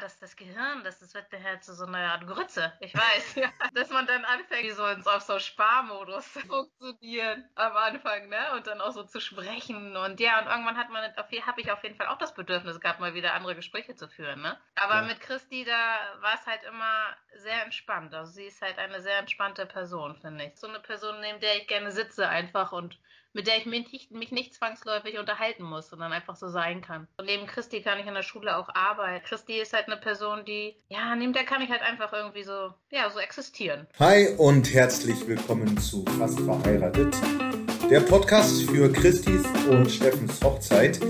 dass das Gehirn, das, das wird halt zu so einer Art Grütze. Ich weiß, ja. Dass man dann anfängt, so ins, auf so Sparmodus zu funktionieren am Anfang, ne? Und dann auch so zu sprechen. Und ja, und irgendwann hat man, habe ich auf jeden Fall auch das Bedürfnis gehabt, mal wieder andere Gespräche zu führen, ne? Aber ja. mit Christi, da war es halt immer sehr entspannt. Also sie ist halt eine sehr entspannte Person, finde ich. So eine Person, neben der ich gerne sitze einfach und mit der ich mich nicht, mich nicht zwangsläufig unterhalten muss, sondern einfach so sein kann. Und neben Christi kann ich in der Schule auch arbeiten. Christi ist halt eine Person, die, ja, neben der kann ich halt einfach irgendwie so, ja, so existieren. Hi und herzlich willkommen zu Fast verheiratet. Der Podcast für Christis und Steffens Hochzeit.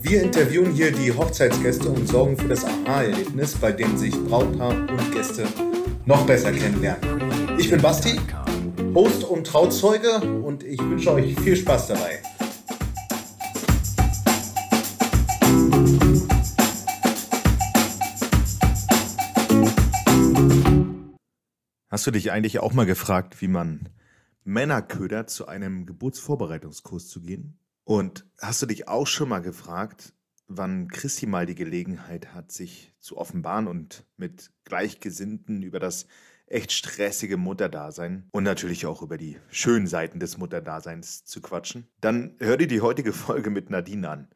Wir interviewen hier die Hochzeitsgäste und sorgen für das Aha-Erlebnis, bei dem sich Brautpaar und Gäste noch besser kennenlernen. Ich bin Basti Host und Trauzeuge und ich wünsche euch viel Spaß dabei. Hast du dich eigentlich auch mal gefragt, wie man Männer ködert, zu einem Geburtsvorbereitungskurs zu gehen? Und hast du dich auch schon mal gefragt, wann Christi mal die Gelegenheit hat, sich zu offenbaren und mit Gleichgesinnten über das echt stressige Mutterdasein und natürlich auch über die schönen Seiten des Mutterdaseins zu quatschen, dann hör dir die heutige Folge mit Nadine an.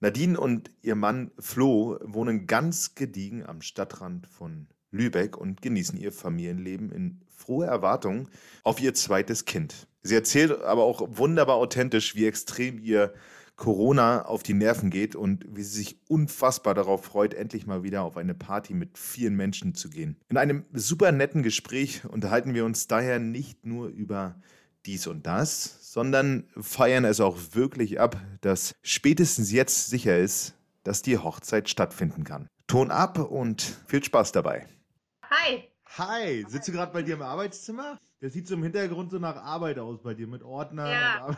Nadine und ihr Mann Flo wohnen ganz gediegen am Stadtrand von Lübeck und genießen ihr Familienleben in froher Erwartung auf ihr zweites Kind. Sie erzählt aber auch wunderbar authentisch, wie extrem ihr Corona auf die Nerven geht und wie sie sich unfassbar darauf freut, endlich mal wieder auf eine Party mit vielen Menschen zu gehen. In einem super netten Gespräch unterhalten wir uns daher nicht nur über dies und das, sondern feiern es auch wirklich ab, dass spätestens jetzt sicher ist, dass die Hochzeit stattfinden kann. Ton ab und viel Spaß dabei. Hi. Sitzt du gerade bei dir im Arbeitszimmer? Das sieht so im Hintergrund so nach Arbeit aus bei dir, mit Ordner. Ja,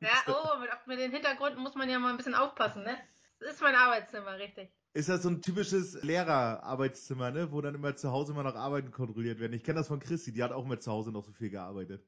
ja oh, mit, mit den Hintergründen muss man ja mal ein bisschen aufpassen, ne? Das ist mein Arbeitszimmer, richtig. Ist das so ein typisches Lehrerarbeitszimmer, ne? Wo dann immer zu Hause immer noch Arbeiten kontrolliert werden. Ich kenne das von Christi, die hat auch immer zu Hause noch so viel gearbeitet.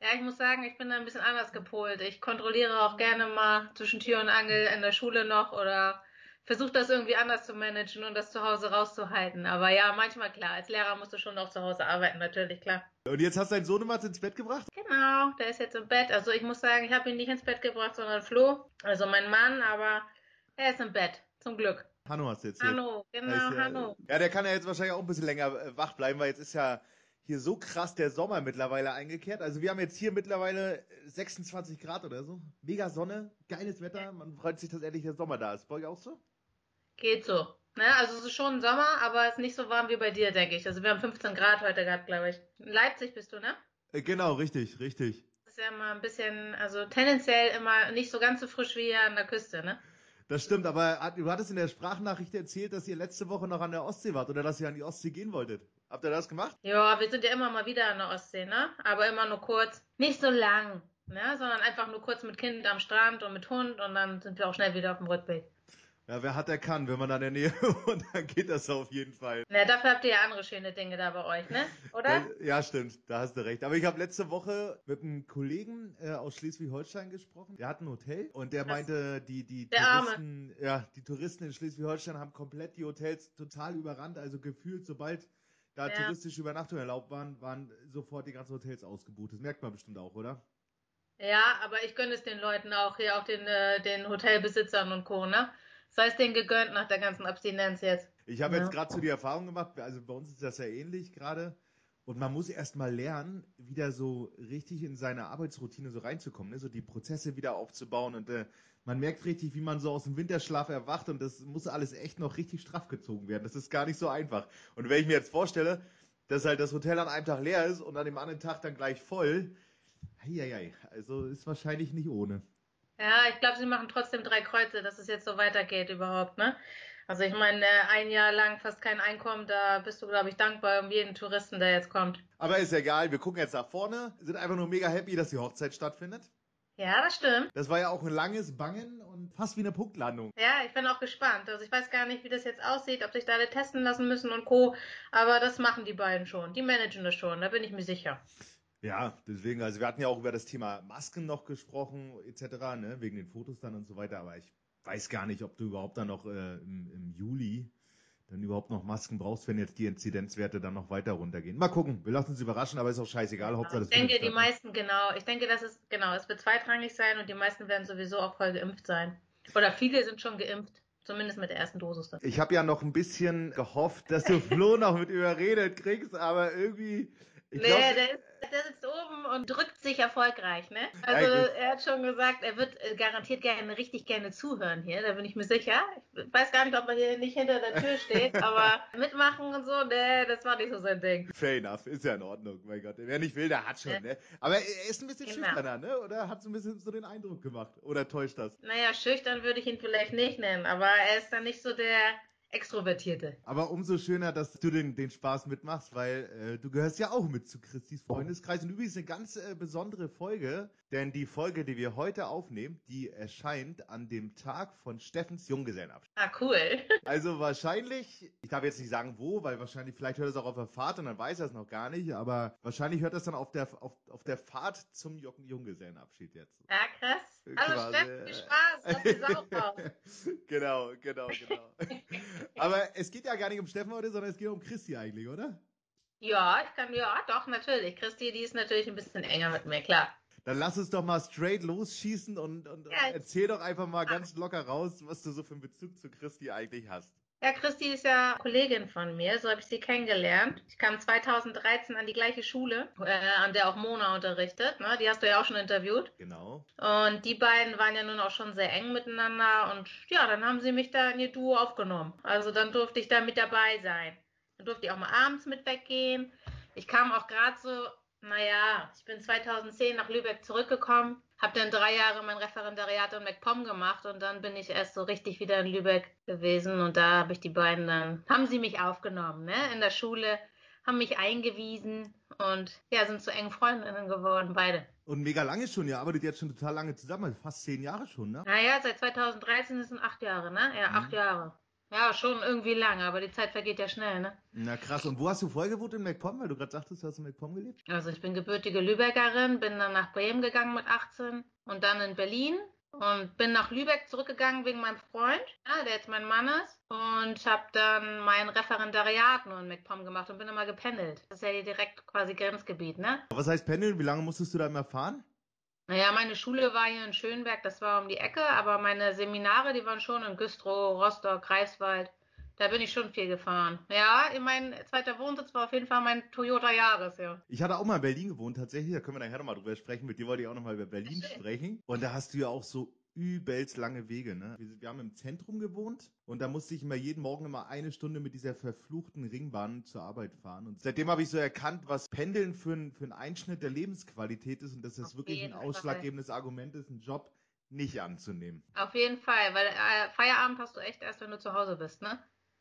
Ja, ich muss sagen, ich bin da ein bisschen anders gepolt. Ich kontrolliere auch gerne mal zwischen Tür und Angel in der Schule noch oder versuche das irgendwie anders zu managen und das zu Hause rauszuhalten. Aber ja, manchmal klar. Als Lehrer musst du schon noch zu Hause arbeiten, natürlich, klar. Und jetzt hast du deinen Sohn ins Bett gebracht? Genau, der ist jetzt im Bett. Also ich muss sagen, ich habe ihn nicht ins Bett gebracht, sondern Flo, also mein Mann, aber er ist im Bett, zum Glück. Hanno hast du jetzt. Hanno, genau, ja, Hanno. Ja, der kann ja jetzt wahrscheinlich auch ein bisschen länger äh, wach bleiben, weil jetzt ist ja hier so krass der Sommer mittlerweile eingekehrt. Also wir haben jetzt hier mittlerweile 26 Grad oder so. Mega Sonne, geiles Wetter. Man freut sich, dass endlich der Sommer da ist. Bei euch auch so? Geht so. Ne? Also es ist schon Sommer, aber es ist nicht so warm wie bei dir, denke ich. Also wir haben 15 Grad heute gehabt, glaube ich. In Leipzig bist du, ne? Äh, genau, richtig, richtig. Das ist ja immer ein bisschen, also tendenziell immer nicht so ganz so frisch wie hier an der Küste, ne? Das stimmt, aber du hattest in der Sprachnachricht erzählt, dass ihr letzte Woche noch an der Ostsee wart oder dass ihr an die Ostsee gehen wolltet. Habt ihr das gemacht? Ja, wir sind ja immer mal wieder an der Ostsee, ne? Aber immer nur kurz. Nicht so lang, ne? Sondern einfach nur kurz mit Kind am Strand und mit Hund und dann sind wir auch schnell wieder auf dem Rückweg. Ja, wer hat, der kann. Wenn man da in der Nähe wohnt, dann geht das auf jeden Fall. Ja, dafür habt ihr ja andere schöne Dinge da bei euch, ne? Oder? Ja, stimmt. Da hast du recht. Aber ich habe letzte Woche mit einem Kollegen äh, aus Schleswig-Holstein gesprochen. Der hat ein Hotel und der das meinte, die, die Touristen, ja, die Touristen in Schleswig-Holstein haben komplett die Hotels total überrannt. Also gefühlt, sobald da ja. touristische Übernachtungen erlaubt waren, waren sofort die ganzen Hotels ausgebucht. Das merkt man bestimmt auch, oder? Ja, aber ich gönne es den Leuten auch hier, auch den, äh, den Hotelbesitzern und Co., ne? Sei es denen gegönnt nach der ganzen Abstinenz jetzt. Ich habe ja. jetzt gerade so die Erfahrung gemacht, also bei uns ist das ja ähnlich gerade. Und man muss erst mal lernen, wieder so richtig in seine Arbeitsroutine so reinzukommen, ne? so die Prozesse wieder aufzubauen. Und äh, man merkt richtig, wie man so aus dem Winterschlaf erwacht. Und das muss alles echt noch richtig straff gezogen werden. Das ist gar nicht so einfach. Und wenn ich mir jetzt vorstelle, dass halt das Hotel an einem Tag leer ist und an dem anderen Tag dann gleich voll, hei, also ist wahrscheinlich nicht ohne. Ja, ich glaube, sie machen trotzdem drei Kreuze, dass es jetzt so weitergeht überhaupt, ne? Also ich meine, äh, ein Jahr lang fast kein Einkommen, da bist du, glaube ich, dankbar um jeden Touristen, der jetzt kommt. Aber ist egal, wir gucken jetzt nach vorne, sind einfach nur mega happy, dass die Hochzeit stattfindet. Ja, das stimmt. Das war ja auch ein langes Bangen und fast wie eine Punktlandung. Ja, ich bin auch gespannt. Also ich weiß gar nicht, wie das jetzt aussieht, ob sich da alle testen lassen müssen und Co. Aber das machen die beiden schon. Die managen das schon, da bin ich mir sicher. Ja, deswegen, also wir hatten ja auch über das Thema Masken noch gesprochen, etc., ne, wegen den Fotos dann und so weiter, aber ich weiß gar nicht, ob du überhaupt dann noch äh, im, im, Juli dann überhaupt noch Masken brauchst, wenn jetzt die Inzidenzwerte dann noch weiter runtergehen. Mal gucken, wir lassen uns überraschen, aber ist auch scheißegal. Hauptsache, ich denke, die meisten, genau, ich denke, dass es, genau, es wird zweitrangig sein und die meisten werden sowieso auch voll geimpft sein. Oder viele sind schon geimpft. Zumindest mit der ersten Dosis. Dann. Ich habe ja noch ein bisschen gehofft, dass du Flo noch mit überredet kriegst, aber irgendwie ich nee, glaub, der, ist, der sitzt oben und drückt sich erfolgreich, ne? Also ja, er hat schon gesagt, er wird äh, garantiert gerne, richtig gerne zuhören hier, da bin ich mir sicher. Ich weiß gar nicht, ob er hier nicht hinter der Tür steht, aber mitmachen und so, ne, das war nicht so sein Ding. Fair enough, ist ja in Ordnung, mein Gott. Wer nicht will, der hat schon, ja. ne? Aber er ist ein bisschen genau. schüchterner, ne? Oder hat so ein bisschen so den Eindruck gemacht? Oder täuscht das? Naja, schüchtern würde ich ihn vielleicht nicht nennen, aber er ist dann nicht so der Extrovertierte. Aber umso schöner, dass du den, den Spaß mitmachst, weil äh, du gehörst ja auch mit zu Christis Freundeskreis. Und übrigens eine ganz äh, besondere Folge, denn die Folge, die wir heute aufnehmen, die erscheint an dem Tag von Steffens Junggesellenabschied. Ah, cool. Also wahrscheinlich, ich darf jetzt nicht sagen wo, weil wahrscheinlich, vielleicht hört er es auch auf der Fahrt und dann weiß er es noch gar nicht, aber wahrscheinlich hört er es dann auf der, auf, auf der Fahrt zum Junggesellenabschied jetzt. Ja, krass. Hallo Steffen, viel Spaß, lass die Sau raus. genau, genau, genau. Aber es geht ja gar nicht um Steffen heute, sondern es geht um Christi eigentlich, oder? Ja, ich kann, ja, doch, natürlich. Christi, die ist natürlich ein bisschen enger mit mir, klar. Dann lass uns doch mal straight losschießen und, und ja, erzähl doch einfach mal ganz locker raus, was du so für einen Bezug zu Christi eigentlich hast. Ja, Christi ist ja Kollegin von mir, so habe ich sie kennengelernt. Ich kam 2013 an die gleiche Schule, äh, an der auch Mona unterrichtet. Ne? Die hast du ja auch schon interviewt. Genau. Und die beiden waren ja nun auch schon sehr eng miteinander und ja, dann haben sie mich da in ihr Duo aufgenommen. Also dann durfte ich da mit dabei sein. Dann durfte ich auch mal abends mit weggehen. Ich kam auch gerade so, naja, ich bin 2010 nach Lübeck zurückgekommen habe dann drei Jahre mein Referendariat in MacPom gemacht und dann bin ich erst so richtig wieder in Lübeck gewesen und da habe ich die beiden dann, haben sie mich aufgenommen, ne, in der Schule, haben mich eingewiesen und ja, sind zu engen Freundinnen geworden, beide. Und mega lange schon, ihr arbeitet jetzt schon total lange zusammen, fast zehn Jahre schon, ne? Naja, seit 2013 sind es acht Jahre, ne? Ja, acht mhm. Jahre. Ja, schon irgendwie lange, aber die Zeit vergeht ja schnell, ne? Na krass. Und wo hast du vorher gewohnt in MacPom? Weil du gerade sagtest, du hast in MacPom gelebt? Also ich bin gebürtige Lübeckerin, bin dann nach Bremen gegangen mit 18 und dann in Berlin und bin nach Lübeck zurückgegangen wegen meinem Freund, ja, der jetzt mein Mann ist und habe dann mein Referendariat nur in MacPom gemacht und bin immer gependelt. Das ist ja hier direkt quasi Grenzgebiet, ne? Was heißt pendeln? Wie lange musstest du da immer fahren? Naja, meine Schule war hier in Schönberg, das war um die Ecke, aber meine Seminare, die waren schon in Güstrow, Rostock, Greifswald. Da bin ich schon viel gefahren. Ja, mein zweiter Wohnsitz war auf jeden Fall mein Toyota Jahres, ja. Ich hatte auch mal in Berlin gewohnt, tatsächlich. Da können wir nachher nochmal drüber sprechen. Mit dir wollte ich auch nochmal über Berlin sprechen. Und da hast du ja auch so übelst lange Wege. Ne? Wir, wir, haben im Zentrum gewohnt und da musste ich immer jeden Morgen immer eine Stunde mit dieser verfluchten Ringbahn zur Arbeit fahren. Und seitdem habe ich so erkannt, was Pendeln für, ein, für einen Einschnitt der Lebensqualität ist und dass das Auf wirklich ein ausschlaggebendes. Argument ist, einen Job nicht anzunehmen. Auf jeden Fall, weil äh, Feierabend hast du echt erst, wenn du zu Hause bist, ne?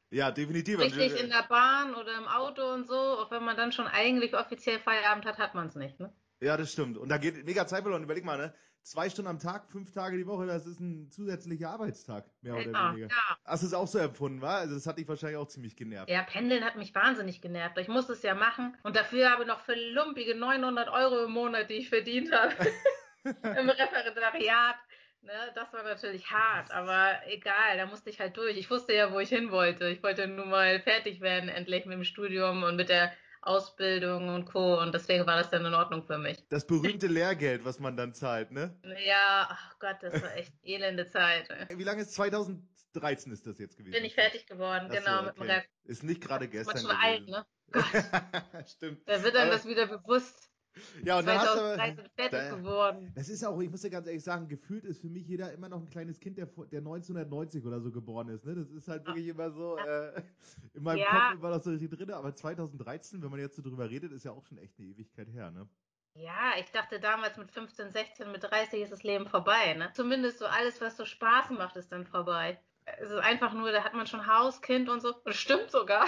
Ja, definitiv. Richtig in der Bahn oder im Auto und so, auch wenn man dann schon eigentlich offiziell Feierabend hat, hat man es nicht, ne? Ja, das stimmt. Und da geht mega Zeit verloren. Überleg mal, ne? Zwei Stunden am Tag, fünf Tage die Woche, das ist ein zusätzlicher Arbeitstag, mehr oder ja, weniger. Ja. Hast du es auch so empfunden, wa? Also das hat dich wahrscheinlich auch ziemlich genervt. Ja, Pendeln hat mich wahnsinnig genervt. Ich musste es ja machen. Und dafür habe ich noch für lumpige 900 Euro im Monat, die ich verdient habe, im Referendariat. Ne, das war natürlich hart, aber egal, da musste ich halt durch. Ich wusste ja, wo ich hin wollte. Ich wollte nun mal fertig werden, endlich mit dem Studium und mit der Ausbildung und Co. Und deswegen war das dann in Ordnung für mich. Das berühmte Lehrgeld, was man dann zahlt, ne? Ja, ach Gott, das war echt elende Zeit. Wie lange ist 2013 ist das jetzt gewesen? Bin ich fertig geworden, Achso, genau. Okay. Mit dem Ist nicht gerade gestern. Ist schon alt, ne? Gott. Stimmt. Da wird dann das wieder bewusst. Ja, und dann hast du, fertig da, geworden. Das ist auch, ich muss dir ganz ehrlich sagen, gefühlt ist für mich jeder immer noch ein kleines Kind, der, der 1990 oder so geboren ist. Ne? Das ist halt wirklich immer so, äh, in meinem ja. Kopf immer noch so drin. Aber 2013, wenn man jetzt so drüber redet, ist ja auch schon echt eine Ewigkeit her, ne? Ja, ich dachte damals mit 15, 16, mit 30 ist das Leben vorbei, ne? Zumindest so alles, was so Spaß macht, ist dann vorbei. Es ist einfach nur, da hat man schon Haus, Kind und so. Das stimmt sogar.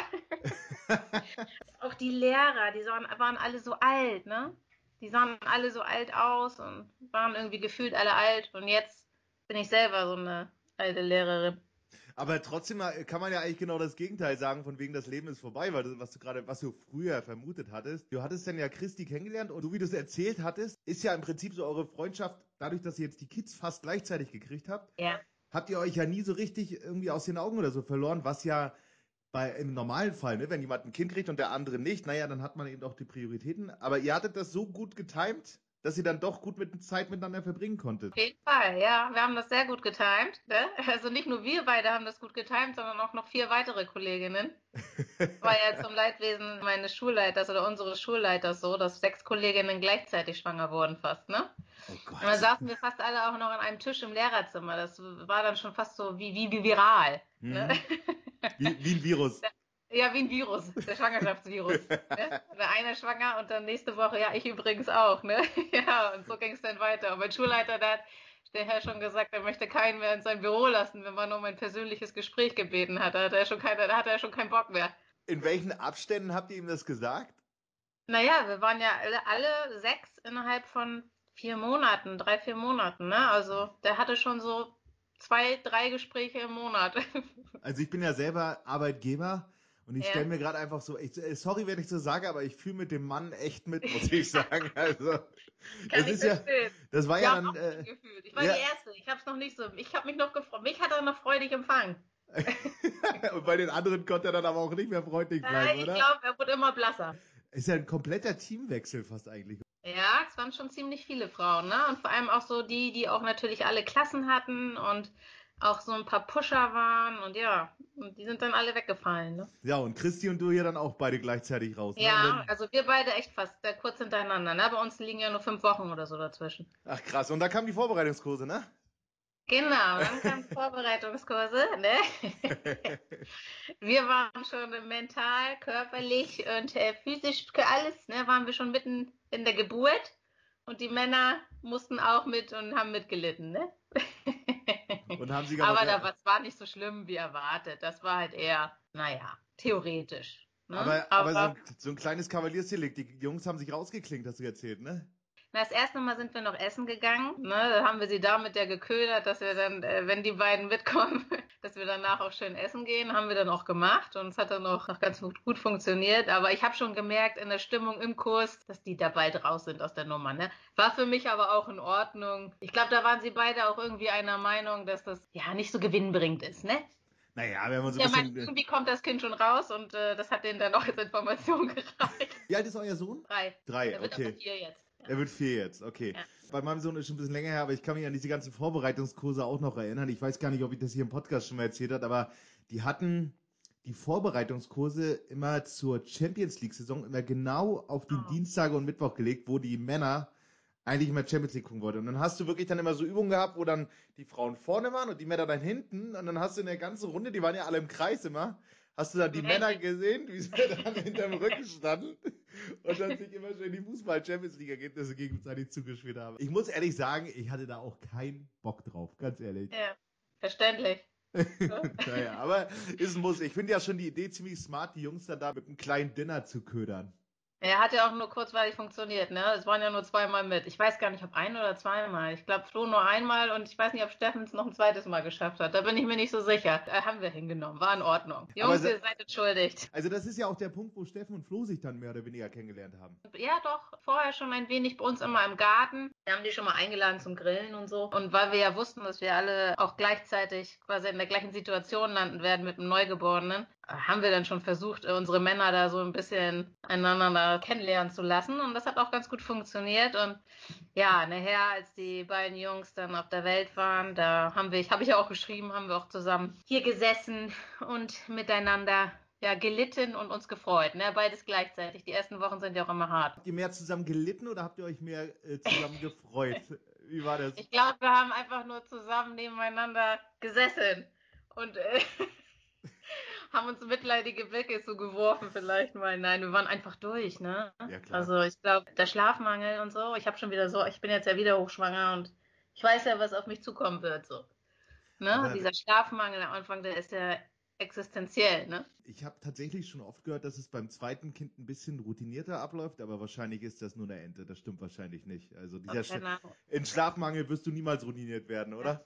auch die Lehrer, die waren, waren alle so alt, ne? Die sahen alle so alt aus und waren irgendwie gefühlt alle alt. Und jetzt bin ich selber so eine alte Lehrerin. Aber trotzdem kann man ja eigentlich genau das Gegenteil sagen, von wegen das Leben ist vorbei, weil das, was du gerade, was du früher vermutet hattest. Du hattest dann ja Christi kennengelernt und so wie du es erzählt hattest, ist ja im Prinzip so eure Freundschaft, dadurch, dass ihr jetzt die Kids fast gleichzeitig gekriegt habt, ja. Habt ihr euch ja nie so richtig irgendwie aus den Augen oder so verloren, was ja bei, im normalen Fall, ne, wenn jemand ein Kind kriegt und der andere nicht, naja, dann hat man eben auch die Prioritäten. Aber ihr hattet das so gut getimt, dass ihr dann doch gut mit Zeit miteinander verbringen konntet. Auf jeden Fall, ja. Wir haben das sehr gut getimt. Ne? Also nicht nur wir beide haben das gut getimt, sondern auch noch vier weitere Kolleginnen. War ja zum Leidwesen meines Schulleiters oder unseres Schulleiters so, dass sechs Kolleginnen gleichzeitig schwanger wurden fast, ne? Oh Gott. Und dann saßen wir fast alle auch noch an einem Tisch im Lehrerzimmer. Das war dann schon fast so wie, wie, wie viral. Mhm. Ne? Wie, wie ein Virus. Ja, wie ein Virus, der Schwangerschaftsvirus. ne? Der eine schwanger und dann nächste Woche, ja, ich übrigens auch, ne? Ja, und so ging es dann weiter. Und mein Schulleiter, der hat der Herr schon gesagt, er möchte keinen mehr in sein Büro lassen, wenn man um ein persönliches Gespräch gebeten hat. Da hat er schon, keine, da hat er schon keinen Bock mehr. In welchen Abständen habt ihr ihm das gesagt? Naja, wir waren ja alle, alle sechs innerhalb von vier Monaten, drei, vier Monaten, ne? Also der hatte schon so zwei, drei Gespräche im Monat. Also ich bin ja selber Arbeitgeber und ich ja. stelle mir gerade einfach so, ich, äh, sorry, wenn ich so sage, aber ich fühle mit dem Mann echt mit, muss ich sagen. Also, das ist ja, das war ja, ja dann. Äh, gefühlt. Ich war ja. die Erste. Ich habe es noch nicht so. Ich habe mich noch gefreut. Mich hat er noch freudig empfangen. und bei den anderen konnte er dann aber auch nicht mehr freundlich bleiben, ich oder? Ich glaube, er wurde immer blasser. Ist ja ein kompletter Teamwechsel fast eigentlich. Ja, es waren schon ziemlich viele Frauen, ne? Und vor allem auch so die, die auch natürlich alle Klassen hatten und auch so ein paar Pusher waren und ja, und die sind dann alle weggefallen. Ne? Ja, und Christi und du hier dann auch beide gleichzeitig raus. Ne? Ja, also wir beide echt fast äh, kurz hintereinander. Ne? Bei uns liegen ja nur fünf Wochen oder so dazwischen. Ach krass, und da kamen die Vorbereitungskurse, ne? Genau, dann kamen Vorbereitungskurse. Ne? wir waren schon mental, körperlich und äh, physisch, alles, ne, waren wir schon mitten in der Geburt. Und die Männer mussten auch mit und haben mitgelitten, ne? Und haben sie Aber da, das war nicht so schlimm wie erwartet. Das war halt eher, naja, theoretisch. Ne? Aber, aber, aber so, so, ein kleines Kavaliersdelikt. Die Jungs haben sich rausgeklinkt, hast du erzählt, ne? Na, das erste Mal sind wir noch essen gegangen. Ne? Da haben wir sie damit ja geködert, dass wir dann, äh, wenn die beiden mitkommen, dass wir danach auch schön essen gehen. Haben wir dann auch gemacht und es hat dann auch noch ganz gut, gut funktioniert. Aber ich habe schon gemerkt in der Stimmung im Kurs, dass die da bald raus sind aus der Nummer. Ne? War für mich aber auch in Ordnung. Ich glaube, da waren sie beide auch irgendwie einer Meinung, dass das ja nicht so gewinnbringend ist, ne? Naja, wenn man so ein ja, bisschen... Mein, irgendwie kommt das Kind schon raus und äh, das hat denen dann auch als Information gereicht. Wie alt ist euer Sohn? Drei. Drei, Der okay. Wird vier jetzt. Er wird vier jetzt, okay. Ja. Bei meinem Sohn ist schon ein bisschen länger her, aber ich kann mich an diese ganzen Vorbereitungskurse auch noch erinnern. Ich weiß gar nicht, ob ich das hier im Podcast schon mal erzählt habe, aber die hatten die Vorbereitungskurse immer zur Champions League-Saison immer genau auf die oh. Dienstage und Mittwoch gelegt, wo die Männer eigentlich immer Champions League gucken wollten. Und dann hast du wirklich dann immer so Übungen gehabt, wo dann die Frauen vorne waren und die Männer dann hinten. Und dann hast du in der ganzen Runde, die waren ja alle im Kreis immer, Hast du dann die. Männer gesehen, wie sie dann hinterm Rücken standen und dann sich immer schön die Fußball-Champions League-Ergebnisse gegenseitig zugespielt haben? Ich muss ehrlich sagen, ich hatte da auch keinen Bock drauf, ganz ehrlich. Ja, verständlich. naja, aber ist ein Muss. Ich finde ja schon die Idee ziemlich smart, die Jungs dann da mit einem kleinen Dinner zu ködern. Er hat ja auch nur kurzweilig funktioniert, ne? Es waren ja nur zweimal mit. Ich weiß gar nicht, ob ein oder zweimal. Ich glaube, Flo nur einmal und ich weiß nicht, ob Steffen es noch ein zweites Mal geschafft hat. Da bin ich mir nicht so sicher. Da haben wir hingenommen. War in Ordnung. Jungs, ihr seid entschuldigt. Also das ist ja auch der Punkt, wo Steffen und Flo sich dann mehr oder weniger kennengelernt haben. Ja, doch. Vorher schon ein wenig bei uns immer im Garten. Wir haben die schon mal eingeladen zum Grillen und so. Und weil wir ja wussten, dass wir alle auch gleichzeitig quasi in der gleichen Situation landen werden mit einem Neugeborenen, haben wir dann schon versucht, unsere Männer da so ein bisschen einander kennenlernen zu lassen. Und das hat auch ganz gut funktioniert. Und ja, nachher, als die beiden Jungs dann auf der Welt waren, da haben wir, habe ich auch geschrieben, haben wir auch zusammen hier gesessen und miteinander ja, gelitten und uns gefreut. Ne? Beides gleichzeitig. Die ersten Wochen sind ja auch immer hart. Habt ihr mehr zusammen gelitten oder habt ihr euch mehr äh, zusammen gefreut? Wie war das? Ich glaube, wir haben einfach nur zusammen nebeneinander gesessen. Und äh, haben uns mitleidige Blicke so geworfen vielleicht mal. Nein, wir waren einfach durch, ne? Ja, klar. Also ich glaube, der Schlafmangel und so, ich habe schon wieder so, ich bin jetzt ja wieder hochschwanger und ich weiß ja, was auf mich zukommen wird, so. Ne? Aber Dieser Schlafmangel am Anfang, der ist ja existenziell, ne? Ich habe tatsächlich schon oft gehört, dass es beim zweiten Kind ein bisschen routinierter abläuft, aber wahrscheinlich ist das nur eine Ente. Das stimmt wahrscheinlich nicht. Also dieser Sch in Schlafmangel wirst du niemals routiniert werden, oder?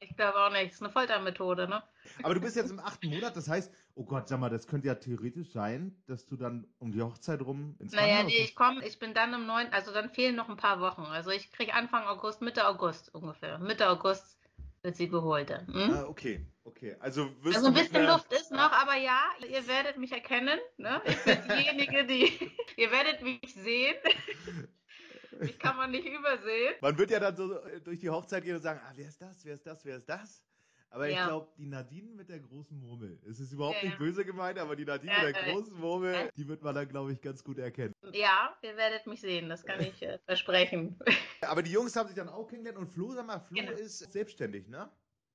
Ich glaube auch nicht. Das ist eine Foltermethode, ne? Aber du bist jetzt im achten Monat, das heißt, oh Gott, sag mal, das könnte ja theoretisch sein, dass du dann um die Hochzeit rum ins Naja, nee, ich komme, ich bin dann im neunten, also dann fehlen noch ein paar Wochen. Also ich kriege Anfang August, Mitte August ungefähr. Mitte August wird sie geholt. Hm? Ah, okay. Okay, also wirst Also ein bisschen einer- Luft ist noch, aber ja, ihr werdet mich erkennen. Ne? Ich bin diejenige, die. ihr werdet mich sehen. Mich kann man nicht übersehen. Man wird ja dann so äh, durch die Hochzeit gehen und sagen, ah, wer ist das, wer ist das, wer ist das? Aber ich Ja. glaube, die Nadine mit der großen Murmel, es ist überhaupt Ja, nicht böse gemeint, aber die Nadine Ja, mit der äh, großen Murmel, ja. die wird man dann, glaube ich, ganz gut erkennen. Ja, ihr werdet mich sehen, das kann ich äh, versprechen. Aber die Jungs haben sich dann auch kennengelernt und Flo, sag mal, Flo Genau. ist selbstständig, ne?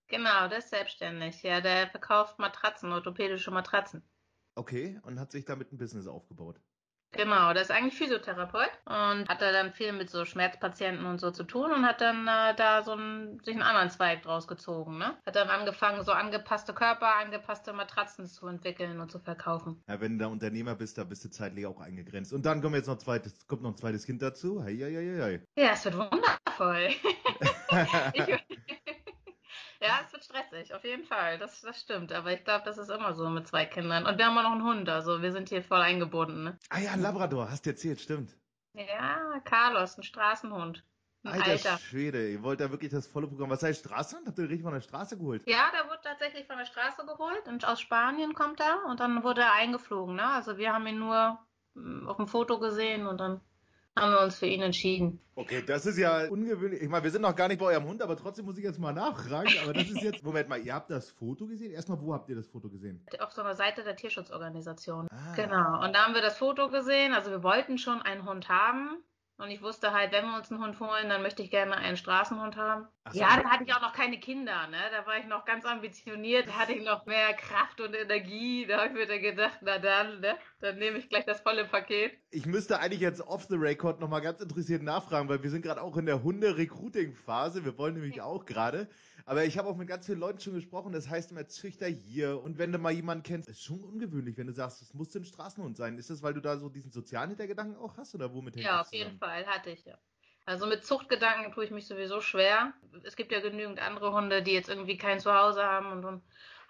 genau, der ist selbstständig. Ja, der verkauft Matratzen, orthopädische Matratzen. Okay, und hat sich damit ein Business aufgebaut. Genau, der ist eigentlich Physiotherapeut und hat da dann viel mit so Schmerzpatienten und so zu tun und hat dann äh, da so einen, sich einen anderen Zweig draus gezogen. Ne? Hat dann angefangen, so angepasste Körper, angepasste Matratzen zu entwickeln und zu verkaufen. Ja, wenn du da Unternehmer bist, da bist du zeitlich auch eingegrenzt. Und dann kommt jetzt noch zweites, kommt noch ein zweites Kind dazu. Hei, hei, hei, hei. Ja, es wird wundervoll. ich, ja, es wird stressig, auf jeden Fall. Das, das stimmt. Aber ich glaube, das ist immer so mit zwei Kindern. Und wir haben auch noch einen Hund, also wir sind hier voll eingebunden. Ne? ah ja, Labrador, hast du erzählt, stimmt. Ja, Carlos, ein Straßenhund. Ein Alter, Alter. Schwede, ihr wollt da wirklich das volle Programm. Was heißt Straßenhund? Habt ihr richtig von der Straße geholt? Ja, der wurde tatsächlich von der Straße geholt und aus Spanien kommt er und dann wurde er eingeflogen. Ne? Also wir haben ihn nur mm, auf dem Foto gesehen und dann haben wir uns für ihn entschieden. Okay, das ist ja ungewöhnlich. Ich meine, wir sind noch gar nicht bei eurem Hund, aber trotzdem muss ich jetzt mal nachfragen. Aber das ist jetzt. Moment mal, ihr habt das Foto gesehen? Erstmal, wo habt ihr das Foto gesehen? Auf so einer Seite der Tierschutzorganisation. Ah. Genau. Und da haben wir das Foto gesehen. Also wir wollten schon einen Hund haben. Und ich wusste halt, wenn wir uns einen Hund holen, dann möchte ich gerne einen Straßenhund haben. So. Ja, da hatte ich auch noch keine Kinder, ne? Da war ich noch ganz ambitioniert, da hatte ich noch mehr Kraft und Energie. Da habe ich mir dann gedacht, na dann, ne? Dann nehme ich gleich das volle Paket. Ich müsste eigentlich jetzt off the record nochmal ganz interessiert nachfragen, weil wir sind gerade auch in der Hunde-Recruiting-Phase. Wir wollen nämlich auch gerade. Aber ich habe auch mit ganz vielen Leuten schon gesprochen. Das heißt immer Züchter hier. Und wenn du mal jemanden kennst, ist schon ungewöhnlich, wenn du sagst, es muss ein Straßenhund sein. Ist das, weil du da so diesen sozialen Hintergedanken auch hast oder womit hängt Ja, auf jeden? Fall hatte ich ja. Also mit Zuchtgedanken tue ich mich sowieso schwer. Es gibt ja genügend andere Hunde, die jetzt irgendwie kein Zuhause haben und dann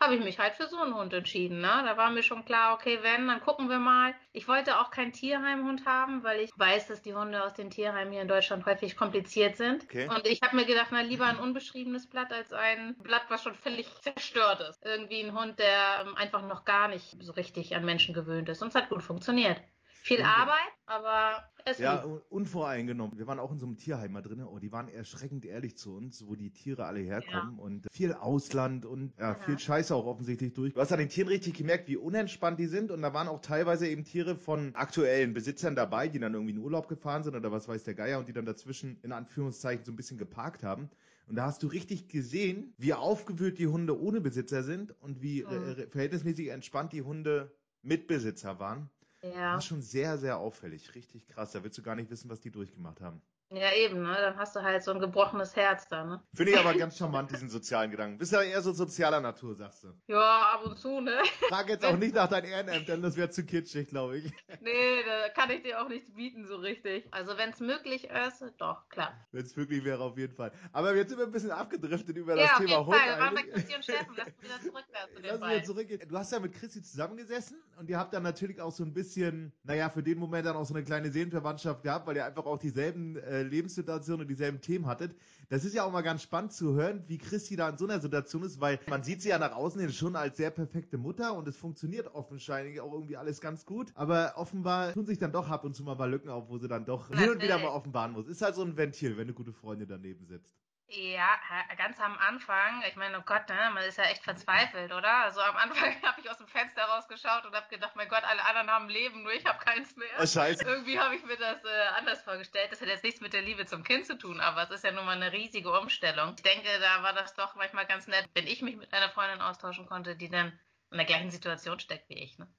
habe ich mich halt für so einen Hund entschieden. Ne? Da war mir schon klar, okay, wenn, dann gucken wir mal. Ich wollte auch keinen Tierheimhund haben, weil ich weiß, dass die Hunde aus den Tierheimen hier in Deutschland häufig kompliziert sind. Okay. Und ich habe mir gedacht, na lieber ein unbeschriebenes Blatt als ein Blatt, was schon völlig zerstört ist. Irgendwie ein Hund, der ähm, einfach noch gar nicht so richtig an Menschen gewöhnt ist. Und es hat gut funktioniert. Viel. Arbeit, aber es Ja, lief. un- unvoreingenommen. Wir waren auch in so einem Tierheim mal drin. Oh, die waren erschreckend ehrlich zu uns, wo die Tiere alle herkommen. Und viel Ausland und ja, Ja. viel Scheiße auch offensichtlich durch. Du hast an den Tieren richtig gemerkt, wie unentspannt die sind. Und da waren auch teilweise eben Tiere von aktuellen Besitzern dabei, die dann irgendwie in Urlaub gefahren sind oder was weiß der Geier und die dann dazwischen in Anführungszeichen so ein bisschen geparkt haben. Und da hast du richtig gesehen, wie aufgewühlt die Hunde ohne Besitzer sind und wie Mhm. äh, verhältnismäßig entspannt die Hunde mit Besitzer waren. Ja. Ist schon sehr, sehr auffällig. Richtig krass. Da willst du gar nicht wissen, was die durchgemacht haben. Ja, eben, ne? Dann hast du halt so ein gebrochenes Herz da, ne? Finde ich aber ganz charmant, diesen sozialen Gedanken. Bist ja eher so sozialer Natur, sagst du. Ja, ab und zu, ne? Frag jetzt auch nicht nach deinem Ehrenamt, denn das wäre zu kitschig, glaube ich. Nee, da kann ich dir auch nichts bieten so richtig. Also wenn es möglich ist, doch, klar. Wenn es möglich wäre, auf jeden Fall. Aber jetzt sind wir ein bisschen abgedriftet über das ja, auf Thema Hund. Fall. Waren eigentlich. Christi und Steffen, lass uns wieder zurück da zu den Lass zurückgehen. Du hast ja mit Christi zusammengesessen und ihr habt dann natürlich auch so ein bisschen, naja, für den Moment dann auch so eine kleine Seelenverwandtschaft gehabt, weil ihr einfach auch dieselben äh, Lebenssituationen und dieselben Themen hattet. Das ist ja auch mal ganz spannend zu hören, wie Christi da in so einer Situation ist, weil man sieht sie ja nach außen hin schon als sehr perfekte Mutter und es funktioniert offensichtlich auch irgendwie alles ganz gut. Aber offenbar tun sich dann doch ab und zu mal ein paar Lücken auf, wo sie dann doch hin und wieder mal offenbaren muss. Ist halt so ein Ventil, wenn eine gute Freundin daneben sitzt. Ja, ganz am Anfang, ich meine, oh Gott, ne, man ist ja echt verzweifelt, oder? Also am Anfang habe ich aus dem Fenster rausgeschaut und habe gedacht, mein Gott, alle anderen haben Leben, nur ich habe keins mehr. Oh, scheiße. Irgendwie habe ich mir das äh, anders vorgestellt. Das hat jetzt nichts mit der Liebe zum Kind zu tun, aber es ist ja nun mal eine riesige Umstellung. Ich denke, da war das doch manchmal ganz nett, wenn ich mich mit einer Freundin austauschen konnte, die dann in der gleichen Situation steckt wie ich. Ne?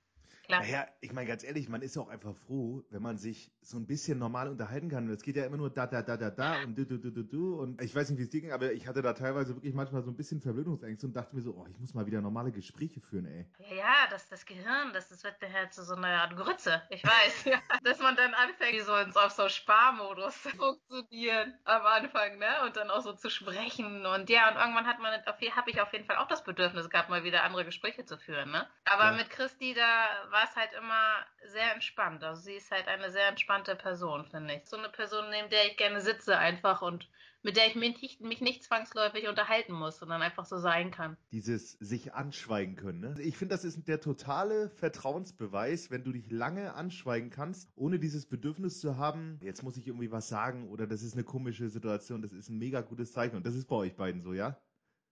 Klar. Naja, ich meine ganz ehrlich, man ist ja auch einfach froh, wenn man sich so ein bisschen normal unterhalten kann. Und es geht ja immer nur da, da, da, da, da und du, du, du, du, du. Und ich weiß nicht, wie es dir ging, aber ich hatte da teilweise wirklich manchmal so ein bisschen Verblödungsängste und dachte mir so, oh, ich muss mal wieder normale Gespräche führen, ey. Ja, ja, das, das Gehirn, das, das wird nachher zu so einer Art Grütze. Ich weiß, ja. Dass man dann anfängt, so ins, auf so Sparmodus zu funktionieren am Anfang, ne? Und dann auch so zu sprechen. Und ja, und irgendwann hat man, habe ich auf jeden Fall auch das Bedürfnis gehabt, mal wieder andere Gespräche zu führen, ne? Aber Ja. mit Christi, da war war es halt immer sehr entspannt. Also sie ist halt eine sehr entspannte Person, finde ich. So eine Person, neben der ich gerne sitze einfach und mit der ich mich nicht, mich nicht zwangsläufig unterhalten muss, sondern einfach so sein kann. Dieses sich anschweigen können. Ne? Ich finde, das ist der totale Vertrauensbeweis, wenn du dich lange anschweigen kannst, ohne dieses Bedürfnis zu haben, jetzt muss ich irgendwie was sagen oder das ist eine komische Situation. Das ist ein mega gutes Zeichen und das ist bei euch beiden so, ja?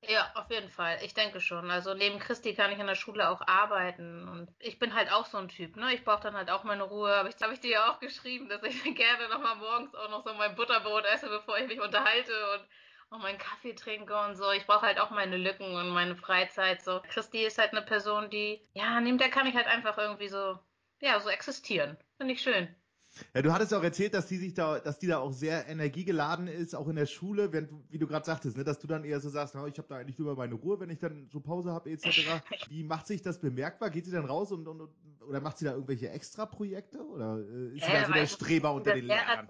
Ja, auf jeden Fall. Ich denke schon. Also neben Christi kann ich in der Schule auch arbeiten. Und ich bin halt auch so ein Typ, ne? Ich brauche dann halt auch meine Ruhe. Aber ich habe ich dir ja auch geschrieben, dass ich gerne nochmal morgens auch noch so mein Butterbrot esse, bevor ich mich unterhalte und auch meinen Kaffee trinke und so. Ich brauche halt auch meine Lücken und meine Freizeit. So, Christi ist halt eine Person, die, ja, neben der kann ich halt einfach irgendwie so, ja, so existieren. Finde ich schön. Ja, du hattest auch erzählt, dass die sich da, dass die da auch sehr energiegeladen ist, auch in der Schule, wenn du, wie du gerade sagtest, ne, dass du dann eher so sagst, na, ich habe da eigentlich nur meine Ruhe, wenn ich dann so Pause habe etc. Wie macht sich das bemerkbar? Geht sie dann raus und, und, oder macht sie da irgendwelche Extra-Projekte oder äh, ist sie äh, da so der Streber unter den Lehrern?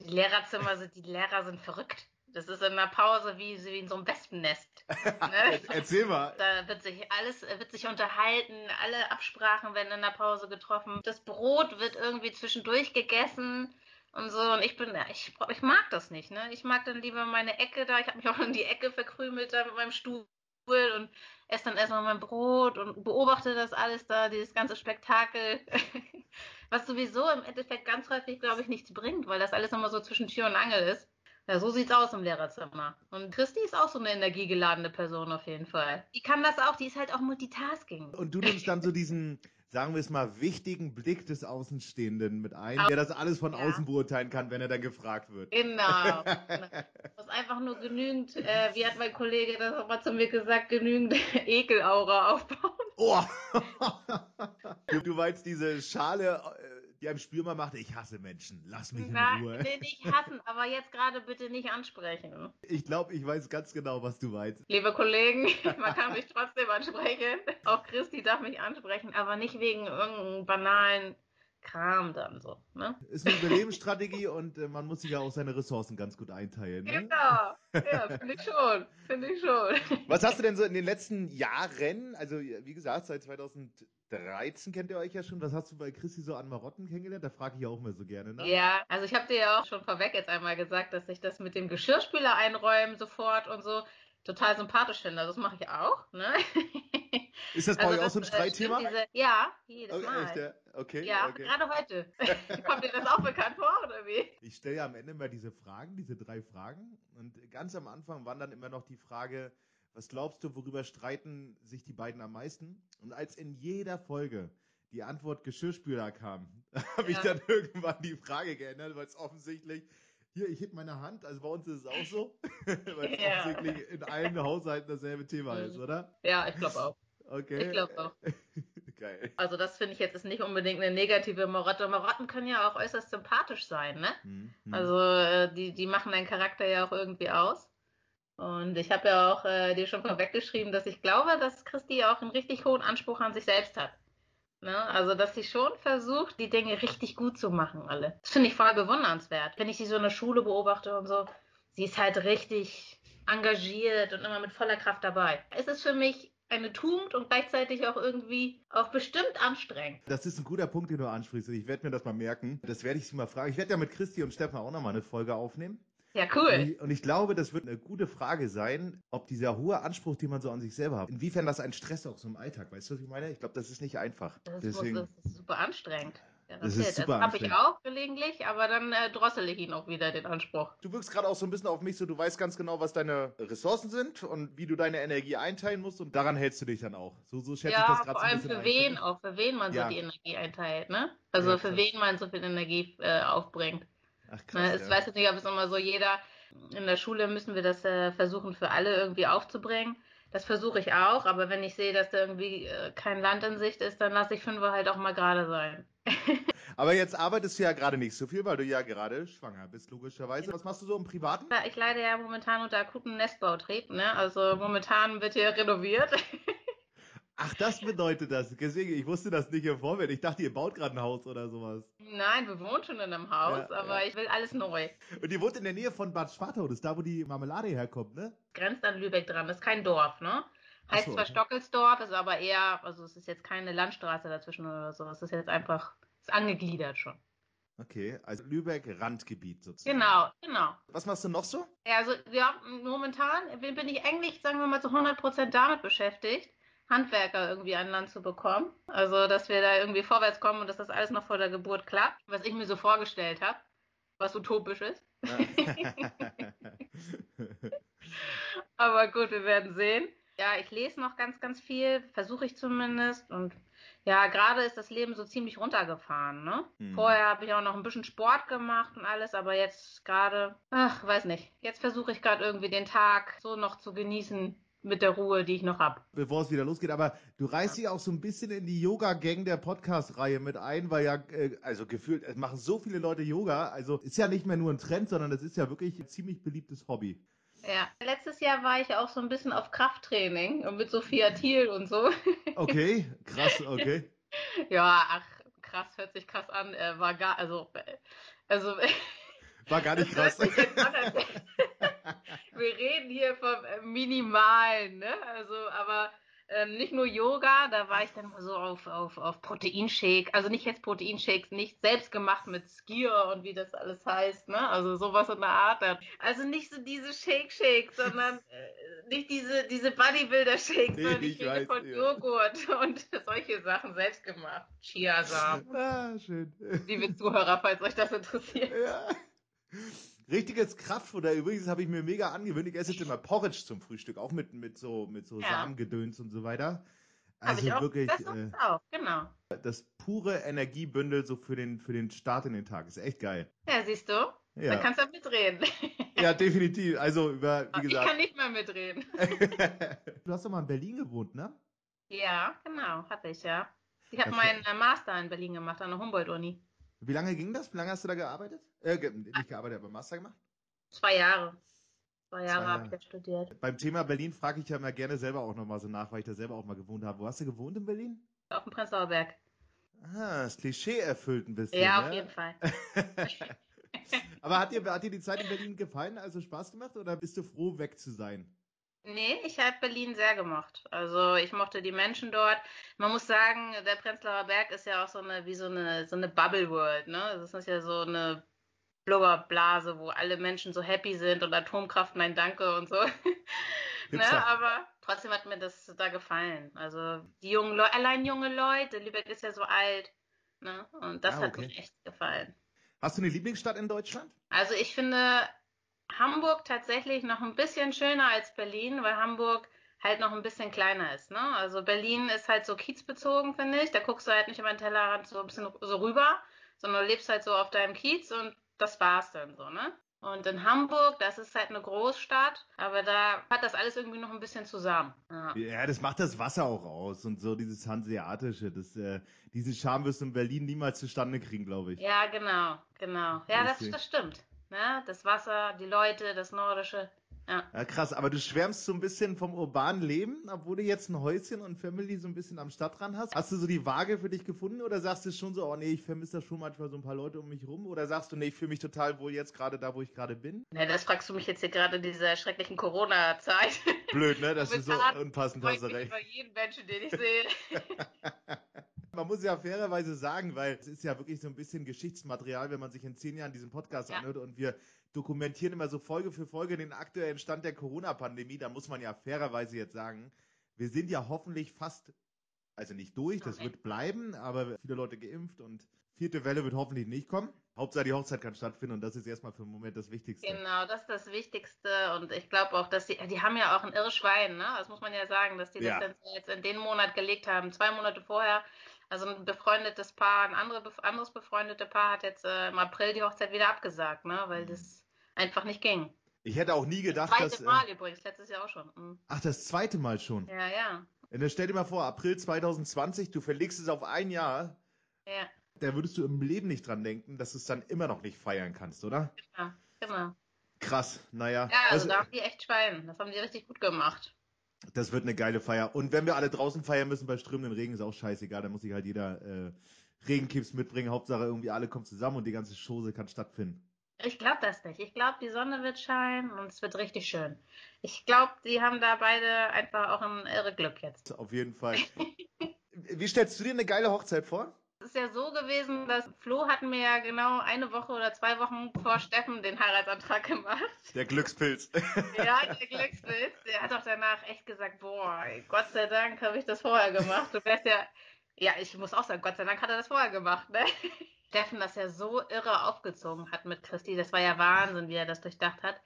Die Lehrerzimmer sind, die Lehrer sind verrückt. Das ist in der Pause wie, wie in so einem Wespennest. Ne? Erzähl mal. Da wird sich alles, wird sich unterhalten, alle Absprachen werden in der Pause getroffen. Das Brot wird irgendwie zwischendurch gegessen und so. Und ich bin, ich, ich mag das nicht, ne? Ich mag dann lieber meine Ecke da. Ich habe mich auch in die Ecke verkrümelt da mit meinem Stuhl und esse dann erstmal mein Brot und beobachte das alles da, dieses ganze Spektakel. Was sowieso im Endeffekt ganz häufig, glaube ich, nichts bringt, weil das alles immer so zwischen Tür und Angel ist. Ja, so sieht's aus im Lehrerzimmer. Und Christi ist auch so eine energiegeladene Person auf jeden Fall. Die kann das auch, die ist halt auch Multitasking. Und du nimmst dann so diesen, sagen wir es mal, wichtigen Blick des Außenstehenden mit ein, der das alles von ja. außen beurteilen kann, wenn er dann gefragt wird. Genau. Du musst einfach nur genügend, äh, wie hat mein Kollege das auch mal zu mir gesagt, genügend Ekelaura aufbauen. Oh! du, du meinst diese Schale äh, die einem spürbar macht, ich hasse Menschen, lass mich in Na, Ruhe. Nee, nicht hassen, aber jetzt gerade bitte nicht ansprechen. Ich glaube, ich weiß ganz genau, was du meinst. Liebe Kollegen, man kann mich trotzdem ansprechen. Auch Christi darf mich ansprechen, aber nicht wegen irgendeinem banalen Kram dann so. Ne? Ist eine Überlebensstrategie und äh, man muss sich ja auch seine Ressourcen ganz gut einteilen. Ne? Genau, ja, finde ich schon, finde ich schon. Was hast du denn so in den letzten Jahren, also wie gesagt, seit 2013 kennt ihr euch ja schon, was hast du bei Christi so an Marotten kennengelernt? Da frage ich ja auch mal so gerne. Ne? Ja, also ich habe dir ja auch schon vorweg jetzt einmal gesagt, dass ich das mit dem Geschirrspüler einräumen sofort und so total sympathisch finde. Also das mache ich auch. Ne? Ist das bei also euch auch so ein äh, Streitthema? Diese, ja, jedes okay, Mal. Echt, ja? Okay, ja, okay. gerade heute. Kommt dir das auch bekannt vor, oder wie? Ich stelle ja am Ende immer diese Fragen, diese drei Fragen. Und ganz am Anfang waren dann immer noch die Frage, was glaubst du, worüber streiten sich die beiden am meisten? Und als in jeder Folge die Antwort Geschirrspüler kam, habe ja. ich dann irgendwann die Frage geändert, weil es offensichtlich hier, ich heb meine Hand, also bei uns ist es auch so, weil es ja. offensichtlich in allen Haushalten dasselbe Thema ist, mhm. oder? Ja, ich glaube auch. Okay. Ich glaube auch. Geil. Also das finde ich jetzt ist nicht unbedingt eine negative Marotte. Marotten können ja auch äußerst sympathisch sein, ne? Mhm. Also äh, die, die machen deinen Charakter ja auch irgendwie aus. Und ich habe ja auch äh, dir schon vorweggeschrieben, dass ich glaube, dass Christi auch einen richtig hohen Anspruch an sich selbst hat. Ne? Also, dass sie schon versucht, die Dinge richtig gut zu machen, alle. Das finde ich voll bewundernswert. Wenn ich sie so in der Schule beobachte und so, sie ist halt richtig engagiert und immer mit voller Kraft dabei. Es ist für mich eine Tugend und gleichzeitig auch irgendwie auch bestimmt anstrengend. Das ist ein guter Punkt, den du ansprichst. Ich werde mir das mal merken. Das werde ich sie mal fragen. Ich werde ja mit Christi und Stefan auch nochmal eine Folge aufnehmen. Ja, cool. Und ich, und ich, glaube, das wird eine gute Frage sein, ob dieser hohe Anspruch, den man so an sich selber hat, inwiefern das ein Stress auch so im Alltag, weißt du, was ich meine? Ich glaube, das ist nicht einfach. Das, Deswegen, muss, das ist super anstrengend. Ja, das, das ist das habe ich auch gelegentlich, aber dann äh, drossel ich ihn auch wieder, den Anspruch. Du wirkst gerade auch so ein bisschen auf mich so, du weißt ganz genau, was deine Ressourcen sind und wie du deine Energie einteilen musst und daran hältst du dich dann auch. So, so schätze ja, ich das gerade vor allem für ein. wen auch, für wen man ja. so die Energie einteilt, ne? Also ja, für wen man so viel Energie äh, aufbringt. Ach krass, ne? Ich weiß jetzt nicht, ob es immer so jeder, in der Schule müssen wir das äh, versuchen für alle irgendwie aufzubringen. Das versuche ich auch, aber wenn ich sehe, dass da irgendwie äh, kein Land in Sicht ist, dann lasse ich fünf halt auch mal gerade sein. aber jetzt arbeitest du ja gerade nicht so viel, weil du ja gerade schwanger bist, logischerweise. Was machst du so im Privaten? Ich leide ja momentan unter akuten Nestbautrieb, ne? Also momentan wird hier renoviert. Ach, das bedeutet das. Deswegen, ich wusste das nicht im Vorfeld. Ich dachte, ihr baut gerade ein Haus oder sowas. Nein, wir wohnen schon in einem Haus, ja, aber ja. ich will alles neu. Und ihr wohnt in der Nähe von Bad Schwartau, das ist da, wo die Marmelade herkommt, ne? Grenzt an Lübeck dran, das ist kein Dorf, ne? Heißt so, zwar okay. Stockelsdorf, ist aber eher, also es ist jetzt keine Landstraße dazwischen oder so. Es ist jetzt einfach, ist angegliedert schon. Okay, also Lübeck Randgebiet sozusagen. Genau, genau. Was machst du noch so? Ja, also ja, momentan bin ich eigentlich, sagen wir mal, zu 100% damit beschäftigt, Handwerker irgendwie an Land zu bekommen. Also, dass wir da irgendwie vorwärts kommen und dass das alles noch vor der Geburt klappt, was ich mir so vorgestellt habe, was utopisch ist. Aber gut, wir werden sehen. Ja, ich lese noch ganz, ganz viel, versuche ich zumindest. Und ja, gerade ist das Leben so ziemlich runtergefahren, ne? Hm. Vorher habe ich auch noch ein bisschen Sport gemacht und alles, aber jetzt gerade, ach, weiß nicht. Jetzt versuche ich gerade irgendwie den Tag so noch zu genießen mit der Ruhe, die ich noch habe. Bevor es wieder losgeht, aber du reißt dich auch so ein bisschen in die Yoga-Gang der Podcast-Reihe mit ein, weil ja, äh, also gefühlt, es machen so viele Leute Yoga, also ist ja nicht mehr nur ein Trend, sondern es ist ja wirklich ein ziemlich beliebtes Hobby. Ja, letztes Jahr war ich auch so ein bisschen auf Krafttraining und mit Sophia Thiel und so. Okay, krass, okay. Ja, ach, krass, hört sich krass an. Äh, war gar, also, äh, also, War gar nicht krass. Wir reden hier vom äh, Minimalen, ne? Also, aber ähm, nicht nur Yoga, da war ich dann mal so auf, auf, auf Proteinshake, also nicht jetzt Proteinshakes, nicht selbst gemacht mit Skier und wie das alles heißt, ne? Also sowas in der Art. Also nicht so diese Shake-Shakes, sondern äh, nicht diese, diese Bodybuilder-Shakes, Nee, sondern ich rede weiß, von ja. Joghurt und solche Sachen selbst gemacht. Chiasamen. ah, schön. Liebe Zuhörer, falls euch das interessiert. Ja. Richtiges Kraftfutter. Übrigens habe ich mir mega angewöhnt. Ich esse jetzt immer Porridge zum Frühstück, auch mit, mit so, mit so Ja. Samengedöns und so weiter. Also wirklich das äh, auch, genau. das pure Energiebündel so für den, für den Start in den Tag. Ist echt geil. Ja, siehst du? Dann Ja, kannst du mitreden. ja definitiv. Also über, wie ich kann gesagt. nicht mehr mitreden. du hast doch mal in Berlin gewohnt, ne? Ja, genau, hatte ich ja. Ich habe Ja, meinen Master in Berlin gemacht, an der Humboldt-Uni. Wie lange ging das? Wie lange hast du da gearbeitet? Äh, nicht gearbeitet, aber Master gemacht? Zwei Jahre. Zwei Jahre Zwei habe ich Jahre. da studiert. Beim Thema Berlin frage ich ja immer gerne selber auch nochmal so nach, weil ich da selber auch mal gewohnt habe. Wo hast du gewohnt in Berlin? Auf dem Prenzlauer Berg. Ah, das Klischee erfüllt ein bisschen. Ja, ne? auf jeden Fall. Aber hat dir, hat dir die Zeit in Berlin gefallen, also Spaß gemacht oder bist du froh, weg zu sein? Nee, ich habe Berlin sehr gemocht. Also ich mochte die Menschen dort. Man muss sagen, der Prenzlauer Berg ist ja auch so eine, wie so eine, so eine Bubble World, ne? Das ist ja so eine Blubberblase, wo alle Menschen so happy sind und Atomkraft, nein, danke und so. ne? Aber trotzdem hat mir das da gefallen. Also die jungen Leute, allein junge Leute, Lübeck ist ja so alt, ne? Und das Ah, hat okay. mir echt gefallen. Hast du eine Lieblingsstadt in Deutschland? Also ich finde Hamburg tatsächlich noch ein bisschen schöner als Berlin, weil Hamburg halt noch ein bisschen kleiner ist. Ne? Also Berlin ist halt so kiezbezogen, finde ich. Da guckst du halt nicht über den Tellerrand so ein bisschen so rüber, sondern du lebst halt so auf deinem Kiez und das war's dann so, ne? Und in Hamburg, das ist halt eine Großstadt, aber da hat das alles irgendwie noch ein bisschen zusammen. Ja. Ja, das macht das Wasser auch aus und so dieses Hanseatische. Das, äh, diese Charme wirst du in Berlin niemals zustande kriegen, glaube ich. Ja, genau, genau. Ja, das, das stimmt. Ne? Das Wasser, die Leute, das Nordische. Ja. Ja, krass, aber du schwärmst so ein bisschen vom urbanen Leben, obwohl du jetzt ein Häuschen und Family so ein bisschen am Stadtrand hast. Hast du so die Waage für dich gefunden oder sagst du schon so, oh nee, ich vermisse da schon manchmal so ein paar Leute um mich rum? Oder sagst du, nee, ich fühle mich total wohl jetzt gerade da, wo ich gerade bin? Ne, das fragst du mich jetzt hier gerade in dieser schrecklichen Corona-Zeit. Blöd, ne? Das ist so unpassend, hast ich du recht. über jeden Menschen, den ich sehe. Man muss ja fairerweise sagen, weil es ist ja wirklich so ein bisschen Geschichtsmaterial, wenn man sich in zehn Jahren diesen Podcast Ja. anhört und wir dokumentieren immer so Folge für Folge den aktuellen Stand der Corona-Pandemie, da muss man ja fairerweise jetzt sagen, wir sind ja hoffentlich fast, also nicht durch, das Okay. wird bleiben, aber viele Leute geimpft und vierte Welle wird hoffentlich nicht kommen. Hauptsache die Hochzeit kann stattfinden und das ist erstmal für den Moment das Wichtigste. Genau, das ist das Wichtigste. Und ich glaube auch, dass die, die haben ja auch ein irres Schwein, ne? Das muss man ja sagen, dass die Ja. das jetzt in den Monat gelegt haben. Zwei Monate vorher. Also ein befreundetes Paar, ein andere, anderes befreundete Paar hat jetzt äh, im April die Hochzeit wieder abgesagt, ne? Weil Mhm. das einfach nicht ging. Ich hätte auch nie gedacht, Zweite dass. Äh, Mal übrigens, letztes Jahr auch schon. Mhm. ach, das zweite Mal schon. Ja, ja. Und dann stell dir mal vor, April 2020, du verlegst es auf ein Jahr, Ja, da würdest du im Leben nicht dran denken, dass du es dann immer noch nicht feiern kannst, oder? genau. genau. Krass, naja. Ja, also das, da haben die echt Schwein. Das haben die richtig gut gemacht. Das wird eine geile Feier. Und wenn wir alle draußen feiern müssen bei strömenden Regen, ist auch scheißegal. Da muss sich halt jeder äh, Regenkips mitbringen. Hauptsache irgendwie alle kommen zusammen und die ganze Chose kann stattfinden. Ich glaube das nicht. Ich glaube, die Sonne wird scheinen und es wird richtig schön. Ich glaube, die haben da beide einfach auch ein irre Glück jetzt. Auf jeden Fall. Wie stellst du dir eine geile Hochzeit vor? Ist ja so gewesen, dass Flo hatten mir ja genau eine Woche oder zwei Wochen vor Steffen den Heiratsantrag gemacht. Der Glückspilz. ja, der Glückspilz. Der hat auch danach echt gesagt, boah, Gott sei Dank habe ich das vorher gemacht. Du wärst ja, ja, ich muss auch sagen, Gott sei Dank hat er das vorher gemacht, ne? Steffen das ja so irre aufgezogen hat mit Christi. Das war ja Wahnsinn, wie er das durchdacht hat.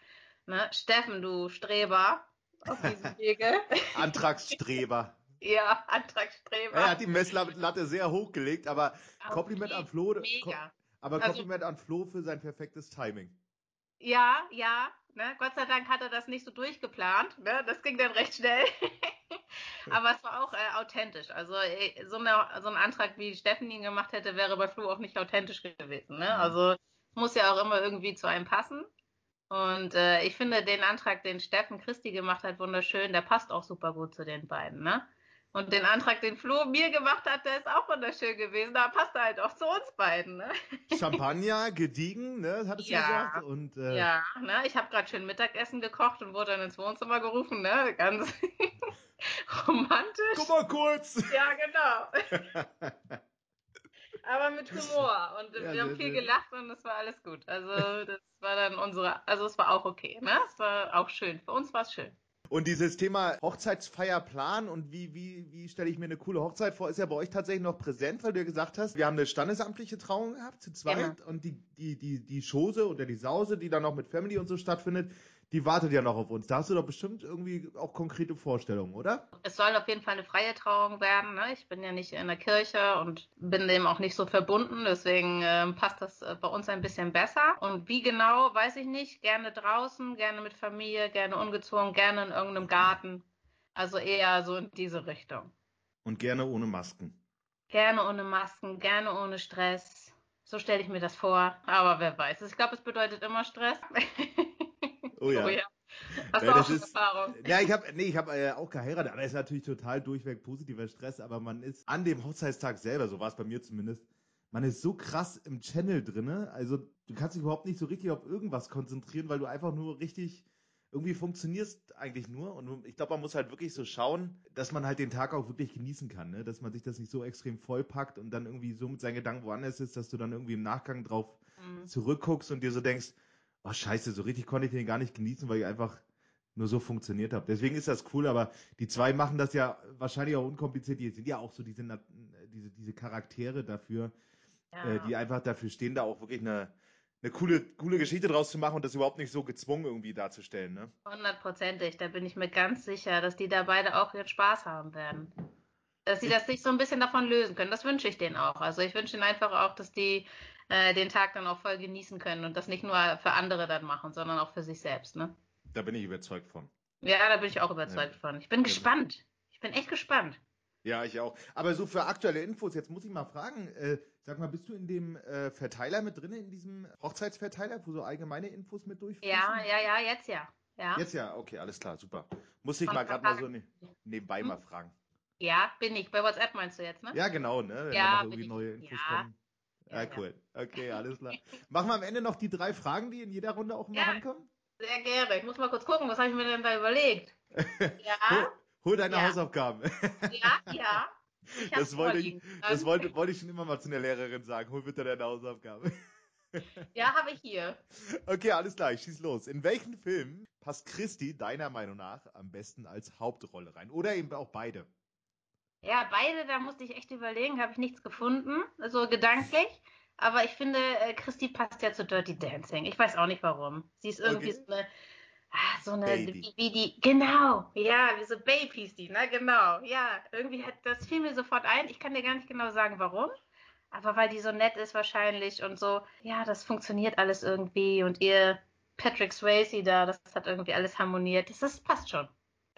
Ne? Steffen, du Streber auf diesem Wege. Antragsstreber. Ja, Antragsstreber. Er hat die Messlatte sehr hochgelegt, aber Auf Kompliment an Flo. Mega. Aber also, Kompliment an Flo für sein perfektes Timing. Ja, ja. Ne? Gott sei Dank hat er das nicht so durchgeplant. Ne? Das ging dann recht schnell. aber es war auch äh, authentisch. Also äh, so, eine, so ein Antrag, wie Steffen ihn gemacht hätte, wäre bei Flo auch nicht authentisch gewesen. Ne? Mhm. Also es muss ja auch immer irgendwie zu einem passen. Und äh, ich finde den Antrag, den Steffen Christi gemacht hat, wunderschön. Der passt auch super gut zu den beiden. Ne? Und den Antrag, den Flo mir gemacht hat, der ist auch wunderschön gewesen. Da passt er halt auch zu uns beiden. Ne? Champagner, gediegen, ne? Hattest ja, du gesagt? Und, äh, ja, ne? Ich habe gerade schön Mittagessen gekocht und wurde dann ins Wohnzimmer gerufen, ne? Ganz romantisch. Guck mal kurz. Ja, genau. Aber mit Humor. Und ja, wir haben viel gelacht und es war alles gut. Also das war dann unsere, also es war auch okay, ne? Es war auch schön. Für uns war es schön. Und dieses Thema Hochzeitsfeierplan und wie, wie, wie stelle ich mir eine coole Hochzeit vor, ist ja bei euch tatsächlich noch präsent, weil du ja gesagt hast, wir haben eine standesamtliche Trauung gehabt, zu zweit, genau. und die, die, die, die Chose oder die Sause, die dann noch mit Family und so stattfindet, die wartet ja noch auf uns. Da hast du doch bestimmt irgendwie auch konkrete Vorstellungen, oder? Es soll auf jeden Fall eine freie Trauung werden. Ne? Ich bin ja nicht in der Kirche und bin dem auch nicht so verbunden. Deswegen äh, passt das äh, bei uns ein bisschen besser. Und wie genau, weiß ich nicht. Gerne draußen, gerne mit Familie, gerne ungezwungen, gerne in irgendeinem Garten. Also eher so in diese Richtung. Und gerne ohne Masken. Gerne ohne Masken, gerne ohne Stress. So stelle ich mir das vor. Aber wer weiß. Ich glaube, es bedeutet immer Stress. Oh ja. Oh ja. Hast ja, du auch ist, Erfahrung? Ja, ich habe nee, ich hab, äh, auch geheiratet, aber das ist natürlich total durchweg positiver Stress, aber man ist an dem Hochzeitstag selber, so war es bei mir zumindest, man ist so krass im Channel drinne, also du kannst dich überhaupt nicht so richtig auf irgendwas konzentrieren, weil du einfach nur richtig irgendwie funktionierst eigentlich nur und ich glaube, man muss halt wirklich so schauen, dass man halt den Tag auch wirklich genießen kann, ne? dass man sich das nicht so extrem vollpackt und dann irgendwie so mit seinen Gedanken woanders ist, dass du dann irgendwie im Nachgang drauf mhm. zurückguckst und dir so denkst, oh scheiße, so richtig konnte ich den gar nicht genießen, weil ich einfach nur so funktioniert habe. Deswegen ist das cool, aber die zwei machen das ja wahrscheinlich auch unkompliziert. Die sind ja auch so diese, diese, diese Charaktere dafür, ja. äh, die einfach dafür stehen, da auch wirklich eine, eine coole, coole Geschichte draus zu machen und das überhaupt nicht so gezwungen irgendwie darzustellen. Ne? Hundertprozentig, da bin ich mir ganz sicher, dass die da beide auch ihren Spaß haben werden. Dass sie das sich so ein bisschen davon lösen können. Das wünsche ich denen auch. Also ich wünsche ihnen einfach auch, dass die äh, den Tag dann auch voll genießen können und das nicht nur für andere dann machen, sondern auch für sich selbst. Ne? Da bin ich überzeugt von. Ja, da bin ich auch überzeugt ja. von. Ich bin ja. gespannt. Ich bin echt gespannt. Ja, ich auch. Aber so für aktuelle Infos, jetzt muss ich mal fragen, äh, sag mal, bist du in dem äh, Verteiler mit drin, in diesem Hochzeitsverteiler, wo so allgemeine Infos mit durchfließen? Ja, ja, ja, jetzt ja. ja. Jetzt ja, okay, alles klar, super. Muss ich mal gerade mal so ne nebenbei hm? mal fragen. Ja, bin ich. Bei WhatsApp meinst du jetzt, ne? Ja, genau, ne? Wenn ja, noch irgendwie neue Infos ja. kommen. Ja, ah, cool. Okay, alles klar. Machen wir am Ende noch die drei Fragen, die in jeder Runde auch immer ja, rankommen? Sehr gerne. Ich muss mal kurz gucken, was habe ich mir denn da überlegt? Ja. hol, hol deine ja. Hausaufgaben. Ja, ja. Das wollte ich, das wollte, wollte ich schon immer mal zu der Lehrerin sagen. Hol bitte deine Hausaufgaben. Ja, habe ich hier. Okay, alles klar, ich schieß los. In welchen Film passt Christi deiner Meinung nach am besten als Hauptrolle rein? Oder eben auch beide? Ja, beide, da musste ich echt überlegen, habe ich nichts gefunden, so gedanklich. Aber ich finde, äh, Christi passt ja zu Dirty Dancing. Ich weiß auch nicht warum. Sie ist irgendwie okay. so eine, ah, so eine, wie, wie, die, genau, ja, wie so Babe hieß die, ne, genau, ja. Irgendwie hat, das fiel mir sofort ein. Ich kann dir gar nicht genau sagen, warum. Aber weil die so nett ist wahrscheinlich und so, ja, das funktioniert alles irgendwie und ihr Patrick Swayze da, das hat irgendwie alles harmoniert. Das, das passt schon.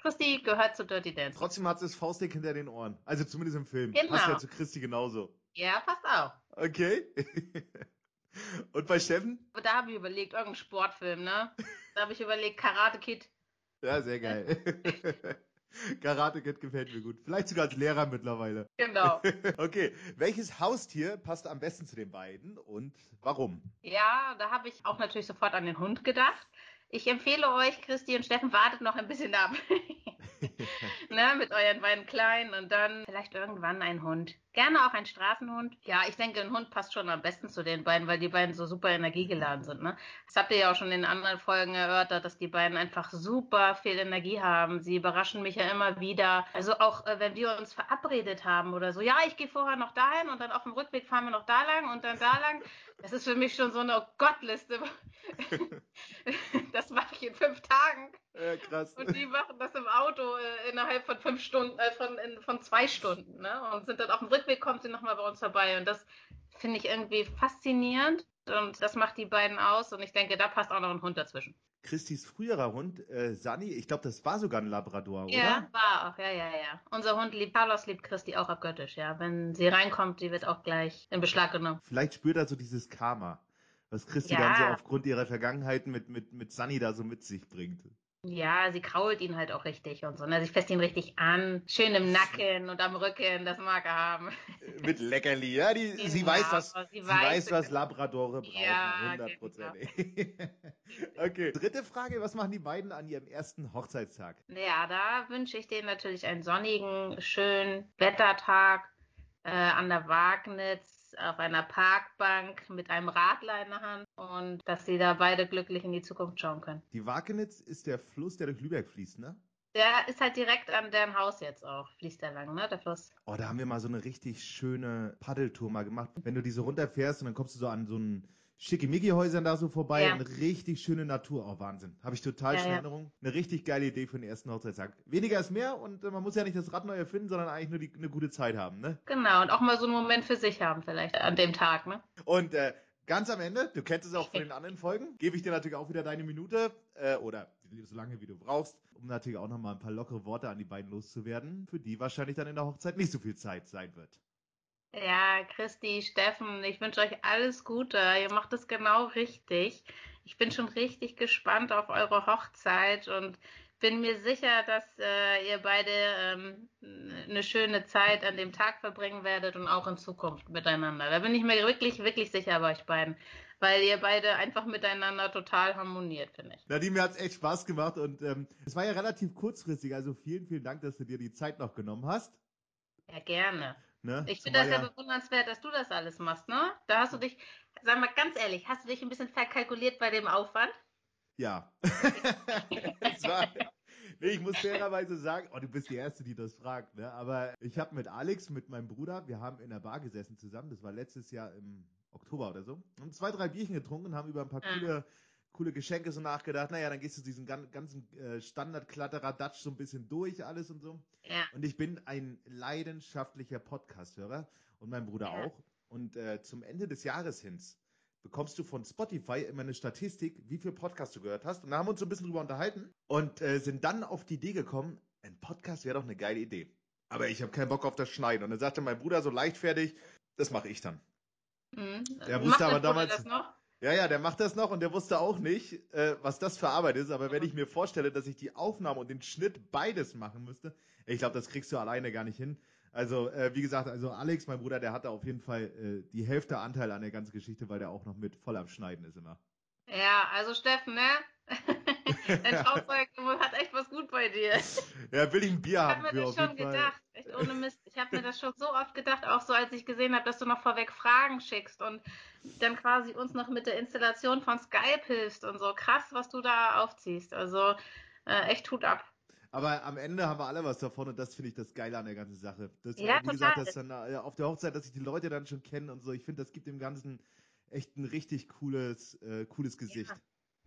Christi gehört zu Dirty Dancing. Trotzdem hat sie das Faustdick hinter den Ohren. Also zumindest im Film. Genau. Passt ja zu Christi genauso. Ja, passt auch. Okay. Und bei Steffen? Da habe ich überlegt, irgendein Sportfilm, ne? Da habe ich überlegt, Karate Kid. Ja, sehr geil. Karate Kid gefällt mir gut. Vielleicht sogar als Lehrer mittlerweile. Genau. okay, welches Haustier passt am besten zu den beiden und warum? Ja, da habe ich auch natürlich sofort an den Hund gedacht. Ich empfehle euch, Christi und Steffen, wartet noch ein bisschen ab. ne, mit euren beiden Kleinen und dann vielleicht irgendwann ein Hund. Gerne auch ein Straßenhund. Ja, ich denke, ein Hund passt schon am besten zu den beiden, weil die beiden so super energiegeladen sind. Ne? Das habt ihr ja auch schon in anderen Folgen erörtert, dass die beiden einfach super viel Energie haben. Sie überraschen mich ja immer wieder. Also auch, äh, wenn wir uns verabredet haben oder so, ja, ich gehe vorher noch dahin und dann auf dem Rückweg fahren wir noch da lang und dann da lang. Das ist für mich schon so eine Gottliste. das mache ich in fünf Tagen. Ja, krass. Und die machen das im Auto äh, innerhalb von fünf Stunden, äh, von, in, von zwei Stunden, ne? Und sind dann auf dem Rückweg, kommt sie nochmal bei uns vorbei. Und das finde ich irgendwie faszinierend. Und das macht die beiden aus. Und ich denke, da passt auch noch ein Hund dazwischen. Christis früherer Hund, äh, Sani, ich glaube, das war sogar ein Labrador, oder? Ja, war auch, ja, ja, ja. Unser Hund liebt, Carlos liebt Christi auch abgöttisch, ja. Wenn sie reinkommt, die wird auch gleich in Beschlag genommen. Vielleicht spürt er so dieses Karma, was Christi ja. dann so aufgrund ihrer Vergangenheiten mit, mit, mit Sunny da so mit sich bringt. Ja, sie krault ihn halt auch richtig und so. Ne? Sie fässt ihn richtig an. Schön im Nacken und am Rücken, das mag er haben. Mit Leckerli, ja. Die, genau, sie weiß, was, sie, sie weiß, was Labradore brauchen. Ja, 100 Prozent. Genau. okay. Dritte Frage, was machen die beiden an ihrem ersten Hochzeitstag? Ja, da wünsche ich denen natürlich einen sonnigen, schönen Wettertag äh, an der Wagnitz auf einer Parkbank mit einem Radler in der Hand und dass sie da beide glücklich in die Zukunft schauen können. Die Wakenitz ist der Fluss, der durch Lübeck fließt, ne? Der ist halt direkt an deren Haus jetzt auch, fließt der lang, ne, der Fluss. Oh, da haben wir mal so eine richtig schöne Paddeltour mal gemacht. Wenn du diese runterfährst und dann kommst du so an so einen Schickimicki-Häusern da so vorbei ja. und richtig schöne Natur. Oh, Wahnsinn. Habe ich total ja, schon ja. Erinnerung. Eine richtig geile Idee für den ersten Hochzeitstag. Weniger ist mehr und äh, man muss ja nicht das Rad neu erfinden, sondern eigentlich nur die, eine gute Zeit haben, ne? Genau, und auch mal so einen Moment für sich haben vielleicht an dem Tag, ne? Und äh, ganz am Ende, du kennst es auch von den anderen Folgen, gebe ich dir natürlich auch wieder deine Minute äh, oder so lange wie du brauchst, um natürlich auch nochmal ein paar lockere Worte an die beiden loszuwerden, für die wahrscheinlich dann in der Hochzeit nicht so viel Zeit sein wird. Ja, Christi, Steffen, ich wünsche euch alles Gute. Ihr macht es genau richtig. Ich bin schon richtig gespannt auf eure Hochzeit und bin mir sicher, dass äh, ihr beide ähm, eine schöne Zeit an dem Tag verbringen werdet und auch in Zukunft miteinander. Da bin ich mir wirklich, wirklich sicher bei euch beiden, weil ihr beide einfach miteinander total harmoniert, finde ich. Nadine, mir hat es echt Spaß gemacht und ähm, es war ja relativ kurzfristig, also vielen, vielen Dank, dass du dir die Zeit noch genommen hast. Ja, gerne. Ne? Ich finde das ja, ja bewundernswert, dass du das alles machst, ne? Da hast du dich, sag mal ganz ehrlich, hast du dich ein bisschen verkalkuliert bei dem Aufwand? Ja. war, nee, ich muss fairerweise sagen, oh, du bist die Erste, die das fragt, ne? Aber ich habe mit Alex, mit meinem Bruder, wir haben in der Bar gesessen zusammen, das war letztes Jahr im Oktober oder so, und zwei, drei Bierchen getrunken und haben über ein paar mhm. coole coole Geschenke so nachgedacht. Naja, dann gehst du diesen ganzen äh, Standard-Klatterer-Dutch so ein bisschen durch, alles und so. Ja. Und ich bin ein leidenschaftlicher Podcast-Hörer und mein Bruder ja. auch. Und äh, zum Ende des Jahres hin bekommst du von Spotify immer eine Statistik, wie viel Podcasts du gehört hast. Und da haben wir uns so ein bisschen drüber unterhalten und äh, sind dann auf die Idee gekommen, ein Podcast wäre doch eine geile Idee. Aber ich habe keinen Bock auf das Schneiden. Und dann sagte mein Bruder so leichtfertig, das mache ich dann. Mhm. Der wusste aber damals. Das noch? Ja, ja, der macht das noch und der wusste auch nicht, äh, was das für Arbeit ist. Aber wenn ich mir vorstelle, dass ich die Aufnahme und den Schnitt beides machen müsste, ich glaube, das kriegst du alleine gar nicht hin. Also, äh, wie gesagt, also Alex, mein Bruder, der hatte auf jeden Fall äh, die Hälfte Anteil an der ganzen Geschichte, weil der auch noch mit voll am Schneiden ist immer. Ja, also Steffen, ne? Dein Schlagzeug hat echt was gut bei dir. Ja, will ich ein Bier haben. Ich habe mir das schon gedacht. Echt ohne Mist. Ich habe mir das schon so oft gedacht, auch so, als ich gesehen habe, dass du noch vorweg Fragen schickst und dann quasi uns noch mit der Installation von Skype hilfst und so. Krass, was du da aufziehst. Also äh, echt Hut ab. Aber am Ende haben wir alle was davon und das finde ich das Geile an der ganzen Sache. Das, ja, wie total. gesagt, dass dann äh, auf der Hochzeit, dass sich die Leute dann schon kennen und so. Ich finde, das gibt dem Ganzen echt ein richtig cooles, äh, cooles Gesicht. Ja.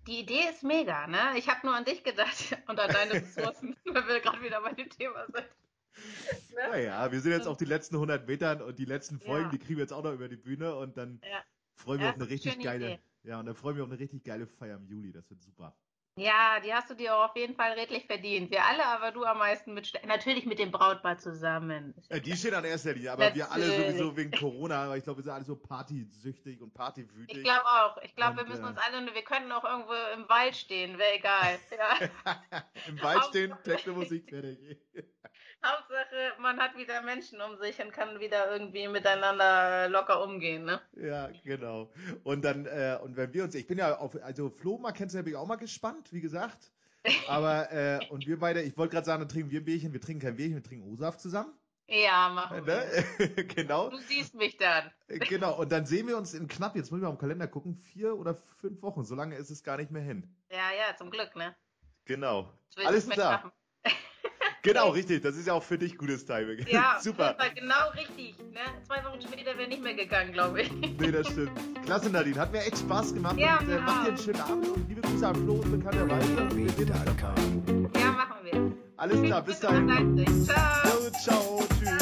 Die Idee ist mega, ne? Ich habe nur an dich gedacht und an deine Ressourcen, weil wir gerade wieder bei dem Thema sind. Ne? Naja, wir sind jetzt auf die letzten 100 Metern und die letzten Folgen, ja. die kriegen wir jetzt auch noch über die Bühne und dann ja. freuen wir ja, auf eine richtig geile, Idee. ja, und dann freuen wir auf eine richtig geile Feier im Juli. Das wird super. Ja, die hast du dir auch auf jeden Fall redlich verdient. Wir alle, aber du am meisten mit, natürlich mit dem Brautpaar zusammen. Ja, die stehen an erster Linie, aber Natürlich. wir alle sowieso wegen Corona, aber ich glaube, wir sind alle so partysüchtig und partywütig. Ich glaube auch. Ich glaube, wir müssen äh, uns alle, wir könnten auch irgendwo im Wald stehen, wäre egal. Ja. Im Wald stehen, Techno-Musik fertig. Hauptsache, man hat wieder Menschen um sich und kann wieder irgendwie miteinander locker umgehen, ne? Ja, genau. Und dann, äh, und wenn wir uns, ich bin ja auf, also Flo mal kennst du, ja, bin ich auch mal gespannt, wie gesagt. Aber, äh, und wir beide, ich wollte gerade sagen, dann trinken wir ein Bierchen, wir trinken kein Bierchen, wir trinken O-Saft zusammen. Ja, machen wir. Ne? genau. Du siehst mich dann. Genau. Und dann sehen wir uns in knapp, jetzt muss ich mal am Kalender gucken, vier oder fünf Wochen. So lange ist es gar nicht mehr hin. Ja, ja, zum Glück, ne? Genau. Alles klar. Genau, richtig. Das ist ja auch für dich gutes Timing. Ja, Super. das war genau richtig. Ne? Zwei Wochen später wäre nicht mehr gegangen, glaube ich. Nee, das stimmt. Klasse, Nadine. Hat mir echt Spaß gemacht. Ja, und, äh, mach dir einen schönen Abend und liebe Grüße an Flo und bekannterweise. Ja, machen wir. Alles klar, bis dahin. Ciao. Jo, ciao, tschüss.